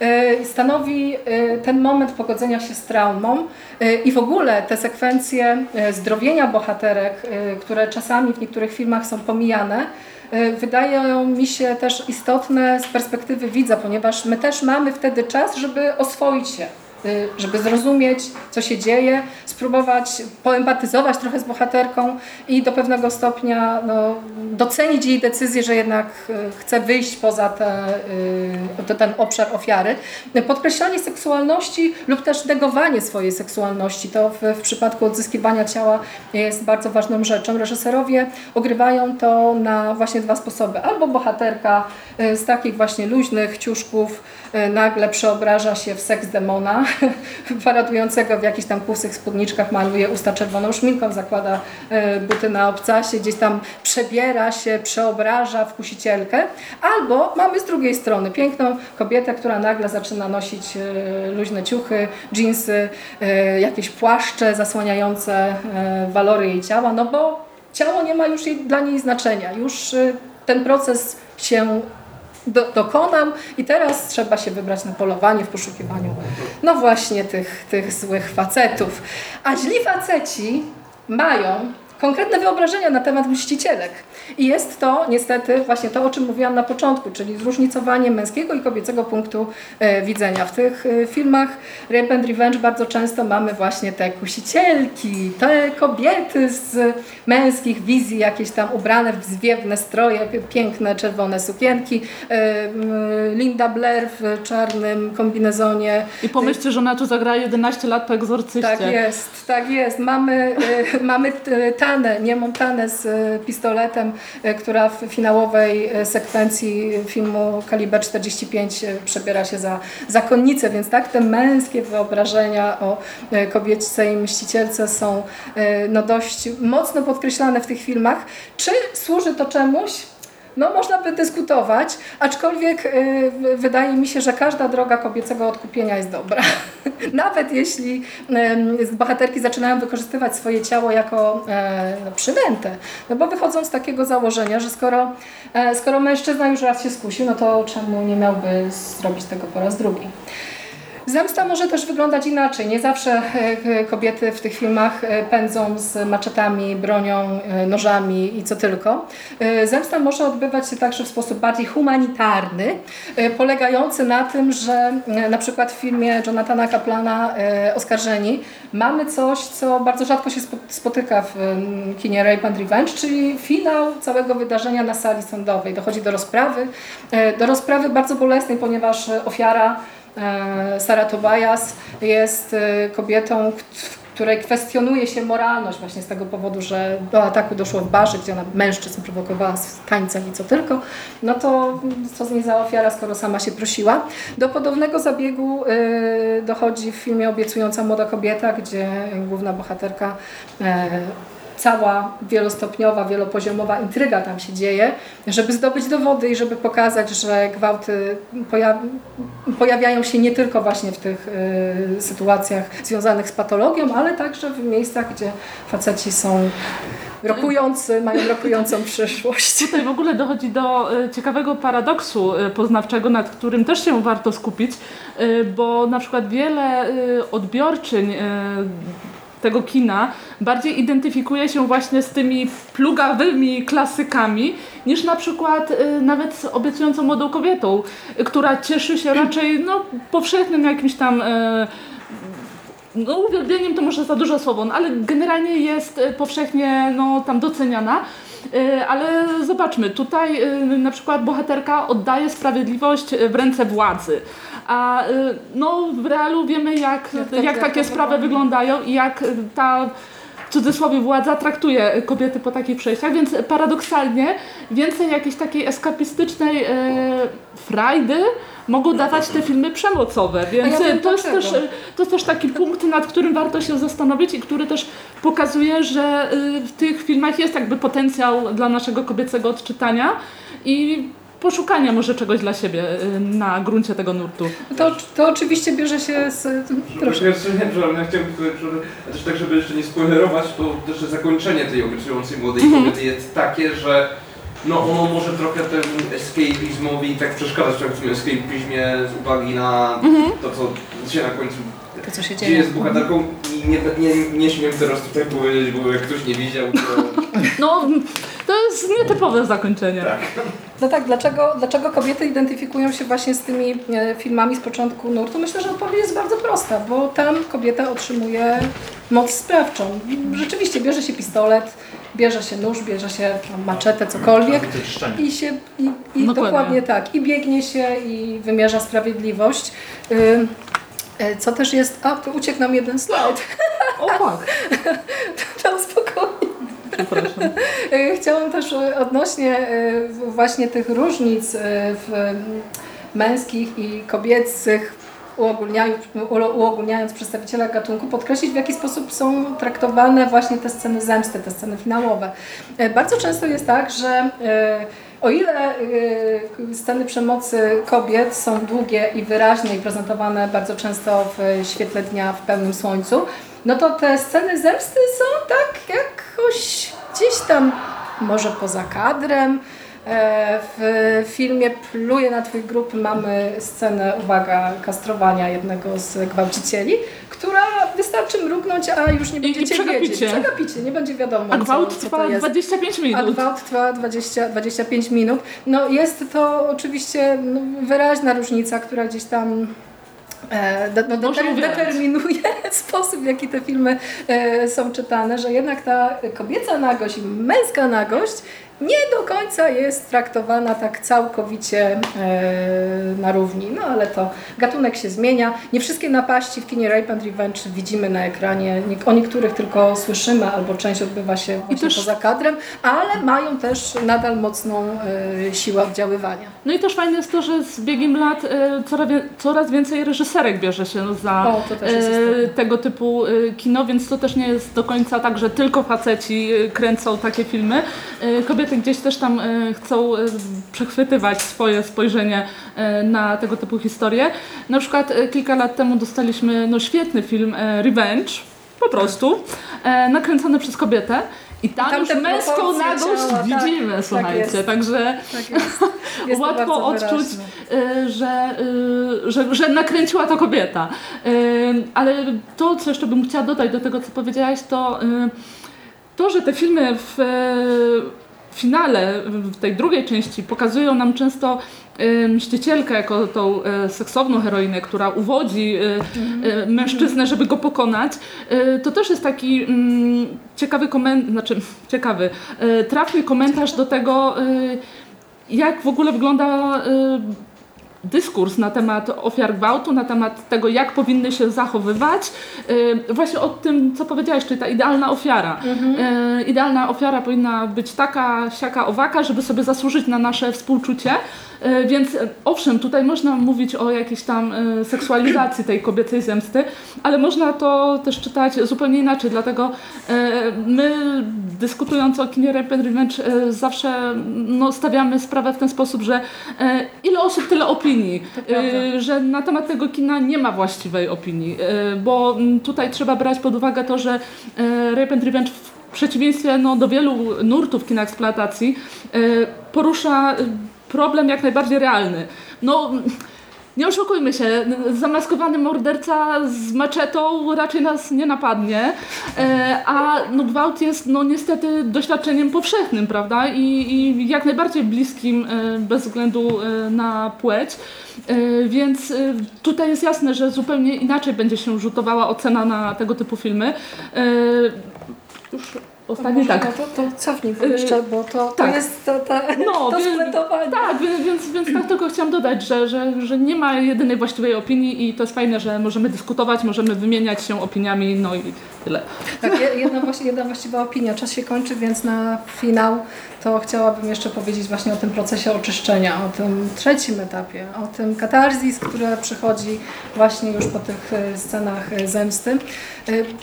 Yy, stanowi yy, ten moment pogodzenia się z traumą y, i w ogóle te sekwencje y, zdrowienia bohaterek, które czasami w niektórych filmach są pomijane, wydają mi się też istotne z perspektywy widza, ponieważ my też mamy wtedy czas, żeby oswoić się żeby zrozumieć, co się dzieje, spróbować poempatyzować trochę z bohaterką i do pewnego stopnia no, docenić jej decyzję, że jednak y, chce wyjść poza te, y, ten obszar ofiary. Podkreślanie seksualności lub też negowanie swojej seksualności, to w, w przypadku odzyskiwania ciała jest bardzo ważną rzeczą. Reżyserowie ogrywają to na właśnie dwa sposoby. Albo bohaterka z takich właśnie luźnych ciuszków nagle przeobraża się w seks demona, paradującego w jakichś tam kusych spódniczkach, maluje usta czerwoną szminką, zakłada e, buty na obcasie, gdzieś tam przebiera się, przeobraża w kusicielkę. Albo mamy z drugiej strony piękną kobietę, która nagle zaczyna nosić e, luźne ciuchy, dżinsy, e, jakieś płaszcze zasłaniające walory jej ciała, no bo ciało nie ma już dla niej znaczenia. Już ten proces się do, dokonał i teraz trzeba się wybrać na polowanie w poszukiwaniu no właśnie tych, tych złych facetów. A źli faceci mają konkretne wyobrażenia na temat mścicielek. I jest to niestety właśnie to, o czym mówiłam na początku, czyli zróżnicowanie męskiego i kobiecego punktu e, widzenia. W tych e, filmach Rape and Revenge bardzo często mamy właśnie te kusicielki, te kobiety z męskich wizji, jakieś tam ubrane w zwiewne stroje, piękne czerwone sukienki, e, Linda Blair w czarnym kombinezonie. I pomyślcie, że ona tu zagra 11 lat po egzorcyście. Tak jest, tak jest. Mamy, mamy Tanę, nie Montanę z pistoletem, która w finałowej e, sekwencji filmu Kaliber 45 e, przebiera się za zakonnicę, więc tak te męskie wyobrażenia o e, kobiecej mścicielce są e, no, dość mocno podkreślane w tych filmach. Czy służy to czemuś? No, można by dyskutować, aczkolwiek y, wydaje mi się, że każda droga kobiecego odkupienia jest dobra. Nawet jeśli y, bohaterki zaczynają wykorzystywać swoje ciało jako y, no, przynętę. No bo wychodzą z takiego założenia, że skoro, e, skoro mężczyzna już raz się skusił, no to czemu nie miałby zrobić tego po raz drugi? Zemsta może też wyglądać inaczej. Nie zawsze e, kobiety w tych filmach e, pędzą z maczetami, bronią, e, nożami i co tylko. Zemsta może odbywać się także w sposób bardziej humanitarny, polegający na tym, że na przykład w filmie Jonathana Kaplana Oskarżeni mamy coś, co bardzo rzadko się spotyka w kinie Rape and Revenge, czyli finał całego wydarzenia na sali sądowej. Dochodzi do rozprawy, do rozprawy bardzo bolesnej, ponieważ ofiara E, Sara Tobias jest e, kobietą, której kwestionuje się moralność właśnie z tego powodu, że do ataku doszło w barze, gdzie ona mężczyzn prowokowała z tańcem i co tylko, no to co z niej za ofiara, skoro sama się prosiła. Do podobnego zabiegu e, dochodzi w filmie Obiecująca młoda kobieta, gdzie główna bohaterka cała wielostopniowa, wielopoziomowa intryga tam się dzieje, żeby zdobyć dowody i żeby pokazać, że gwałty pojawiają się nie tylko właśnie w tych y, sytuacjach związanych z patologią, ale także w miejscach, gdzie faceci są rokujący, mają rokującą przyszłość. Tutaj w ogóle dochodzi do y, ciekawego paradoksu y, poznawczego, nad którym też się warto skupić, bo na przykład wiele odbiorczyń tego kina bardziej identyfikuje się właśnie z tymi plugawymi klasykami niż na przykład y, nawet z obiecującą młodą kobietą, y, która cieszy się raczej no, powszechnym jakimś tam y, no uwielbieniem to może za dużo słowo, no, ale generalnie jest y, powszechnie no, tam doceniana. Y, ale zobaczmy, tutaj y, na przykład bohaterka oddaje sprawiedliwość w ręce władzy. A no, w realu wiemy, jak, jak, jak takie sprawy wyglądają i jak ta cudzysłowie władza traktuje kobiety po takich przejściach, więc paradoksalnie więcej jakiejś takiej eskapistycznej e, frajdy mogą dawać te filmy przemocowe, więc ja to, jest też, to jest też taki punkt, nad którym warto się zastanowić i który też pokazuje, że w tych filmach jest jakby potencjał dla naszego kobiecego odczytania i poszukania może czegoś dla siebie y, na gruncie tego nurtu. To, to oczywiście bierze się z... Proszę. Ja, chciałem, ja chciałem też tak, żeby jeszcze nie spoilerować, to też zakończenie tej obiecującej młodej mhm. kobiety jest takie, że no ono może trochę temu escapismowi tak przeszkadzać w tym escapizmie z uwagi na mhm. to, co się na końcu to, co się dzieje. jest bohaterką i nie, nie, nie śmiem teraz tutaj powiedzieć, bo jak ktoś nie widział, to... No, to jest nietypowe zakończenie. Tak. No tak, dlaczego, dlaczego kobiety identyfikują się właśnie z tymi e, filmami z początku nurtu? Myślę, że odpowiedź jest bardzo prosta, bo tam kobieta otrzymuje moc sprawczą. Rzeczywiście bierze się pistolet, bierze się nóż, bierze się maczetę, cokolwiek i się i, i dokładnie tak, i biegnie się i wymierza sprawiedliwość. E, co też jest... A, uciekł nam jeden slajd. O, tak. Tam. Przepraszam. E, chciałam też odnośnie e, właśnie tych różnic w męskich i kobiecych uogólniając, przedstawiciela gatunku, podkreślić w jaki sposób są traktowane właśnie te sceny zemsty, te sceny finałowe. Bardzo często jest tak, że o ile sceny przemocy kobiet są długie i wyraźne i prezentowane bardzo często w świetle dnia, w pełnym słońcu, no to te sceny zemsty są tak jakoś gdzieś tam może poza kadrem. E, w filmie Pluje na Twój grup mamy scenę, uwaga, kastrowania jednego z gwałcicieli, która wystarczy mrugnąć, a już nie będziecie przegapicie. wiedzieć. Przegapicie, nie będzie wiadomo, A gwałt co, co trwa to jest. 25 A minut. gwałt trwa 20, 25 minut. No jest to oczywiście no, wyraźna różnica, która gdzieś tam de, no, deter, determinuje sposób, w jaki te filmy e, są czytane, że jednak ta kobieca nagość i męska nagość nie do końca jest traktowana tak całkowicie e, na równi. No ale to gatunek się zmienia. Nie wszystkie napaści w kinie Rape and Revenge widzimy na ekranie. Nie, o niektórych tylko słyszymy, albo część odbywa się właśnie też- poza kadrem, ale mają też nadal mocną e, siłę oddziaływania. No i też fajne jest to, że z biegiem lat e, coraz, więcej reżyserek bierze się za O, tego typu kino, więc to też nie jest do końca tak, że tylko faceci kręcą takie filmy. E, Kobiety gdzieś też tam e, chcą e, przechwytywać swoje spojrzenie e, na tego typu historie. Na przykład kilka lat temu dostaliśmy no, świetny film Revenge, po prostu, nakręcony przez kobietę. I tam, tam już męską nagość ciała, tak, widzimy, tak słuchajcie. jest. Także Tak jest. jest łatwo odczuć, wyraźne. że, że, że nakręciła to kobieta. Ale to, co jeszcze bym chciała dodać do tego, co powiedziałaś, to to, że te filmy w w finale, w tej drugiej części pokazują nam często mścicielkę jako tą y, seksowną heroinę, która uwodzi y, y, mężczyznę, żeby go pokonać, to też jest taki mm, ciekawy komentarz, znaczy ciekawy, trafny komentarz do tego, jak w ogóle wygląda dyskurs na temat ofiar gwałtu, na temat tego, jak powinny się zachowywać. Y, Właśnie o tym, co powiedziałaś, czyli ta idealna ofiara. Y, Idealna ofiara powinna być taka, siaka, owaka, żeby sobie zasłużyć na nasze współczucie. Y, Więc y, owszem, tutaj można mówić o jakiejś tam y, seksualizacji tej kobiecej zemsty, ale można to też czytać zupełnie inaczej, dlatego my dyskutując o kinie Rape and Revenge zawsze no, stawiamy sprawę w ten sposób, że ile osób, tyle opinii, że na temat tego kina nie ma właściwej opinii, bo tutaj trzeba brać pod uwagę to, że Rape and Revenge w przeciwieństwie no, do wielu nurtów kina eksploatacji porusza problem jak najbardziej realny. No, nie oszukujmy się, zamaskowany morderca z maczetą raczej nas nie napadnie, e, a no, gwałt jest no, niestety doświadczeniem powszechnym, prawda? I, i jak najbardziej bliskim e, bez względu e, na płeć. Więc tutaj jest jasne, że zupełnie inaczej będzie się rzutowała ocena na tego typu filmy. Już ostatni tak. No to, to cofnij jeszcze, bo to, to tak. jest to, ta, No, to więc-. Tak, więc, więc, tak tylko chciałam dodać, że, że, że nie ma jedynej właściwej opinii i to jest fajne, że możemy dyskutować, możemy wymieniać się opiniami, no i tyle. Tak, je- jedna, właści- jedna właściwa opinia. Czas się kończy, więc na finał to chciałabym jeszcze powiedzieć właśnie o tym procesie oczyszczenia, o tym trzecim etapie, o tym katarzis, które przychodzi właśnie już po tych e, scenach e, zemsty.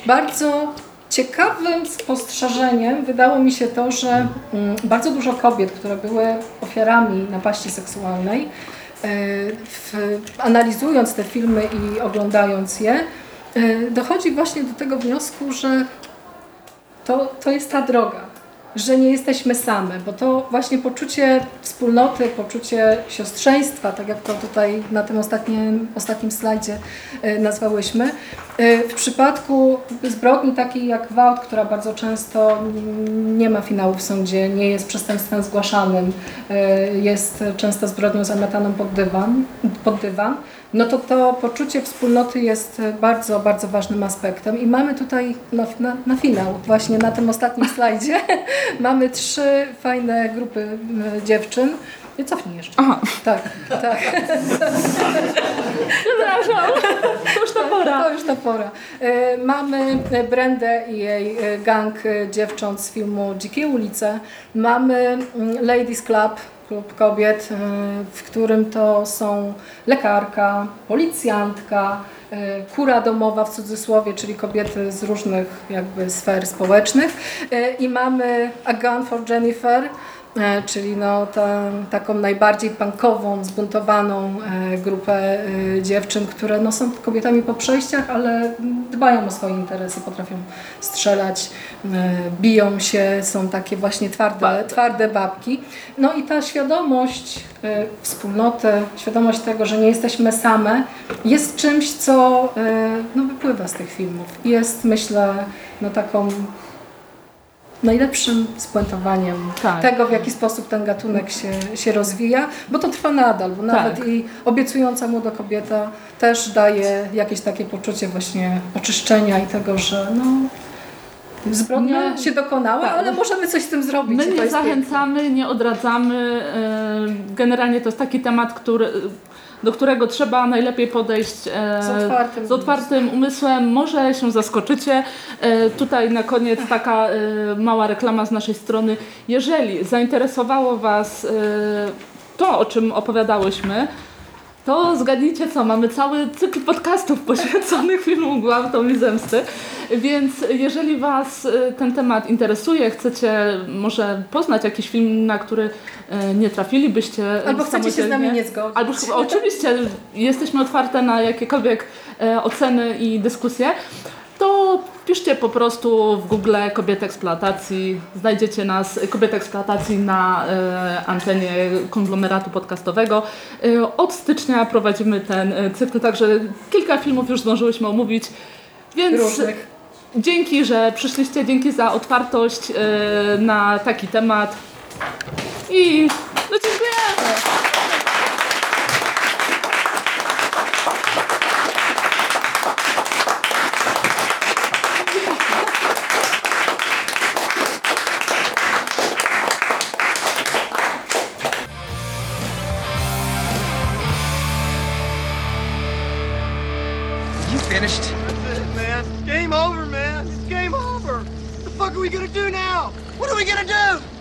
Bardzo ciekawym spostrzeżeniem wydało mi się to, że mm, bardzo dużo kobiet, które były ofiarami napaści seksualnej, e, w, analizując te filmy i oglądając je, e, dochodzi właśnie do tego wniosku, że to, to jest ta droga, że nie jesteśmy same, bo to właśnie poczucie wspólnoty, poczucie siostrzeństwa, tak jak to tutaj na tym ostatnim, ostatnim slajdzie e, nazwałyśmy, e, w przypadku zbrodni takiej jak gwałt, która bardzo często nie ma finału w sądzie, nie jest przestępstwem zgłaszanym, e, jest często zbrodnią zametaną pod dywan, pod dywan no to to poczucie wspólnoty jest bardzo, bardzo ważnym aspektem i mamy tutaj na, na, na finał, właśnie na tym ostatnim slajdzie, mamy trzy fajne grupy m, dziewczyn. Nie cofnij jeszcze. Aha, Tak, tak. przepraszam, to już ta pora. To już ta pora. E, Mamy Brendę i jej e, gang e, dziewcząt z filmu Dzikie ulice. Mamy mm, Ladies Club, klub kobiet, e, w którym to są lekarka, policjantka, e, kura domowa w cudzysłowie, czyli kobiety z różnych jakby sfer społecznych. E, I mamy A Gun for Jennifer, czyli no, ta, taką najbardziej punkową, zbuntowaną e, grupę e, dziewczyn, które no, są kobietami po przejściach, ale dbają o swoje interesy, potrafią strzelać, e, biją się, są takie właśnie twarde, Twarde. babki. No i ta świadomość wspólnoty, świadomość tego, że nie jesteśmy same, jest czymś, co no, wypływa z tych filmów. Jest, myślę, no, taką najlepszym spuentowaniem Tak. tego, w jaki sposób ten gatunek się, się rozwija, bo to trwa nadal, bo nawet Tak. i obiecująca młoda kobieta też daje jakieś takie poczucie właśnie oczyszczenia i tego, że no, zbrodnia się dokonała, tak. ale możemy coś z tym zrobić. My nie zachęcamy, nie odradzamy. Generalnie to jest taki temat, który, do którego trzeba najlepiej podejść e, Z otwartym z otwartym umysłem. Może się zaskoczycie. E, Tutaj na koniec taka e, mała reklama z naszej strony. Jeżeli zainteresowało Was e, to, o czym opowiadałyśmy, to zgadnijcie co, mamy cały cykl podcastów poświęconych filmu Gwałtom i Zemsty, więc jeżeli Was y, ten temat interesuje, chcecie może poznać jakiś film, na który y, nie trafilibyście Albo chcecie się z nami nie zgodzić. Albo oczywiście jesteśmy otwarte na jakiekolwiek oceny i dyskusje, to wpiszcie po prostu w Google kobiety eksploatacji, znajdziecie nas kobiety eksploatacji na e, antenie konglomeratu podcastowego. E, od stycznia prowadzimy ten e, cykl, także kilka filmów już zdążyłyśmy omówić, więc różnych. dzięki, że przyszliście, dzięki za otwartość e, na taki temat i no dziękuję!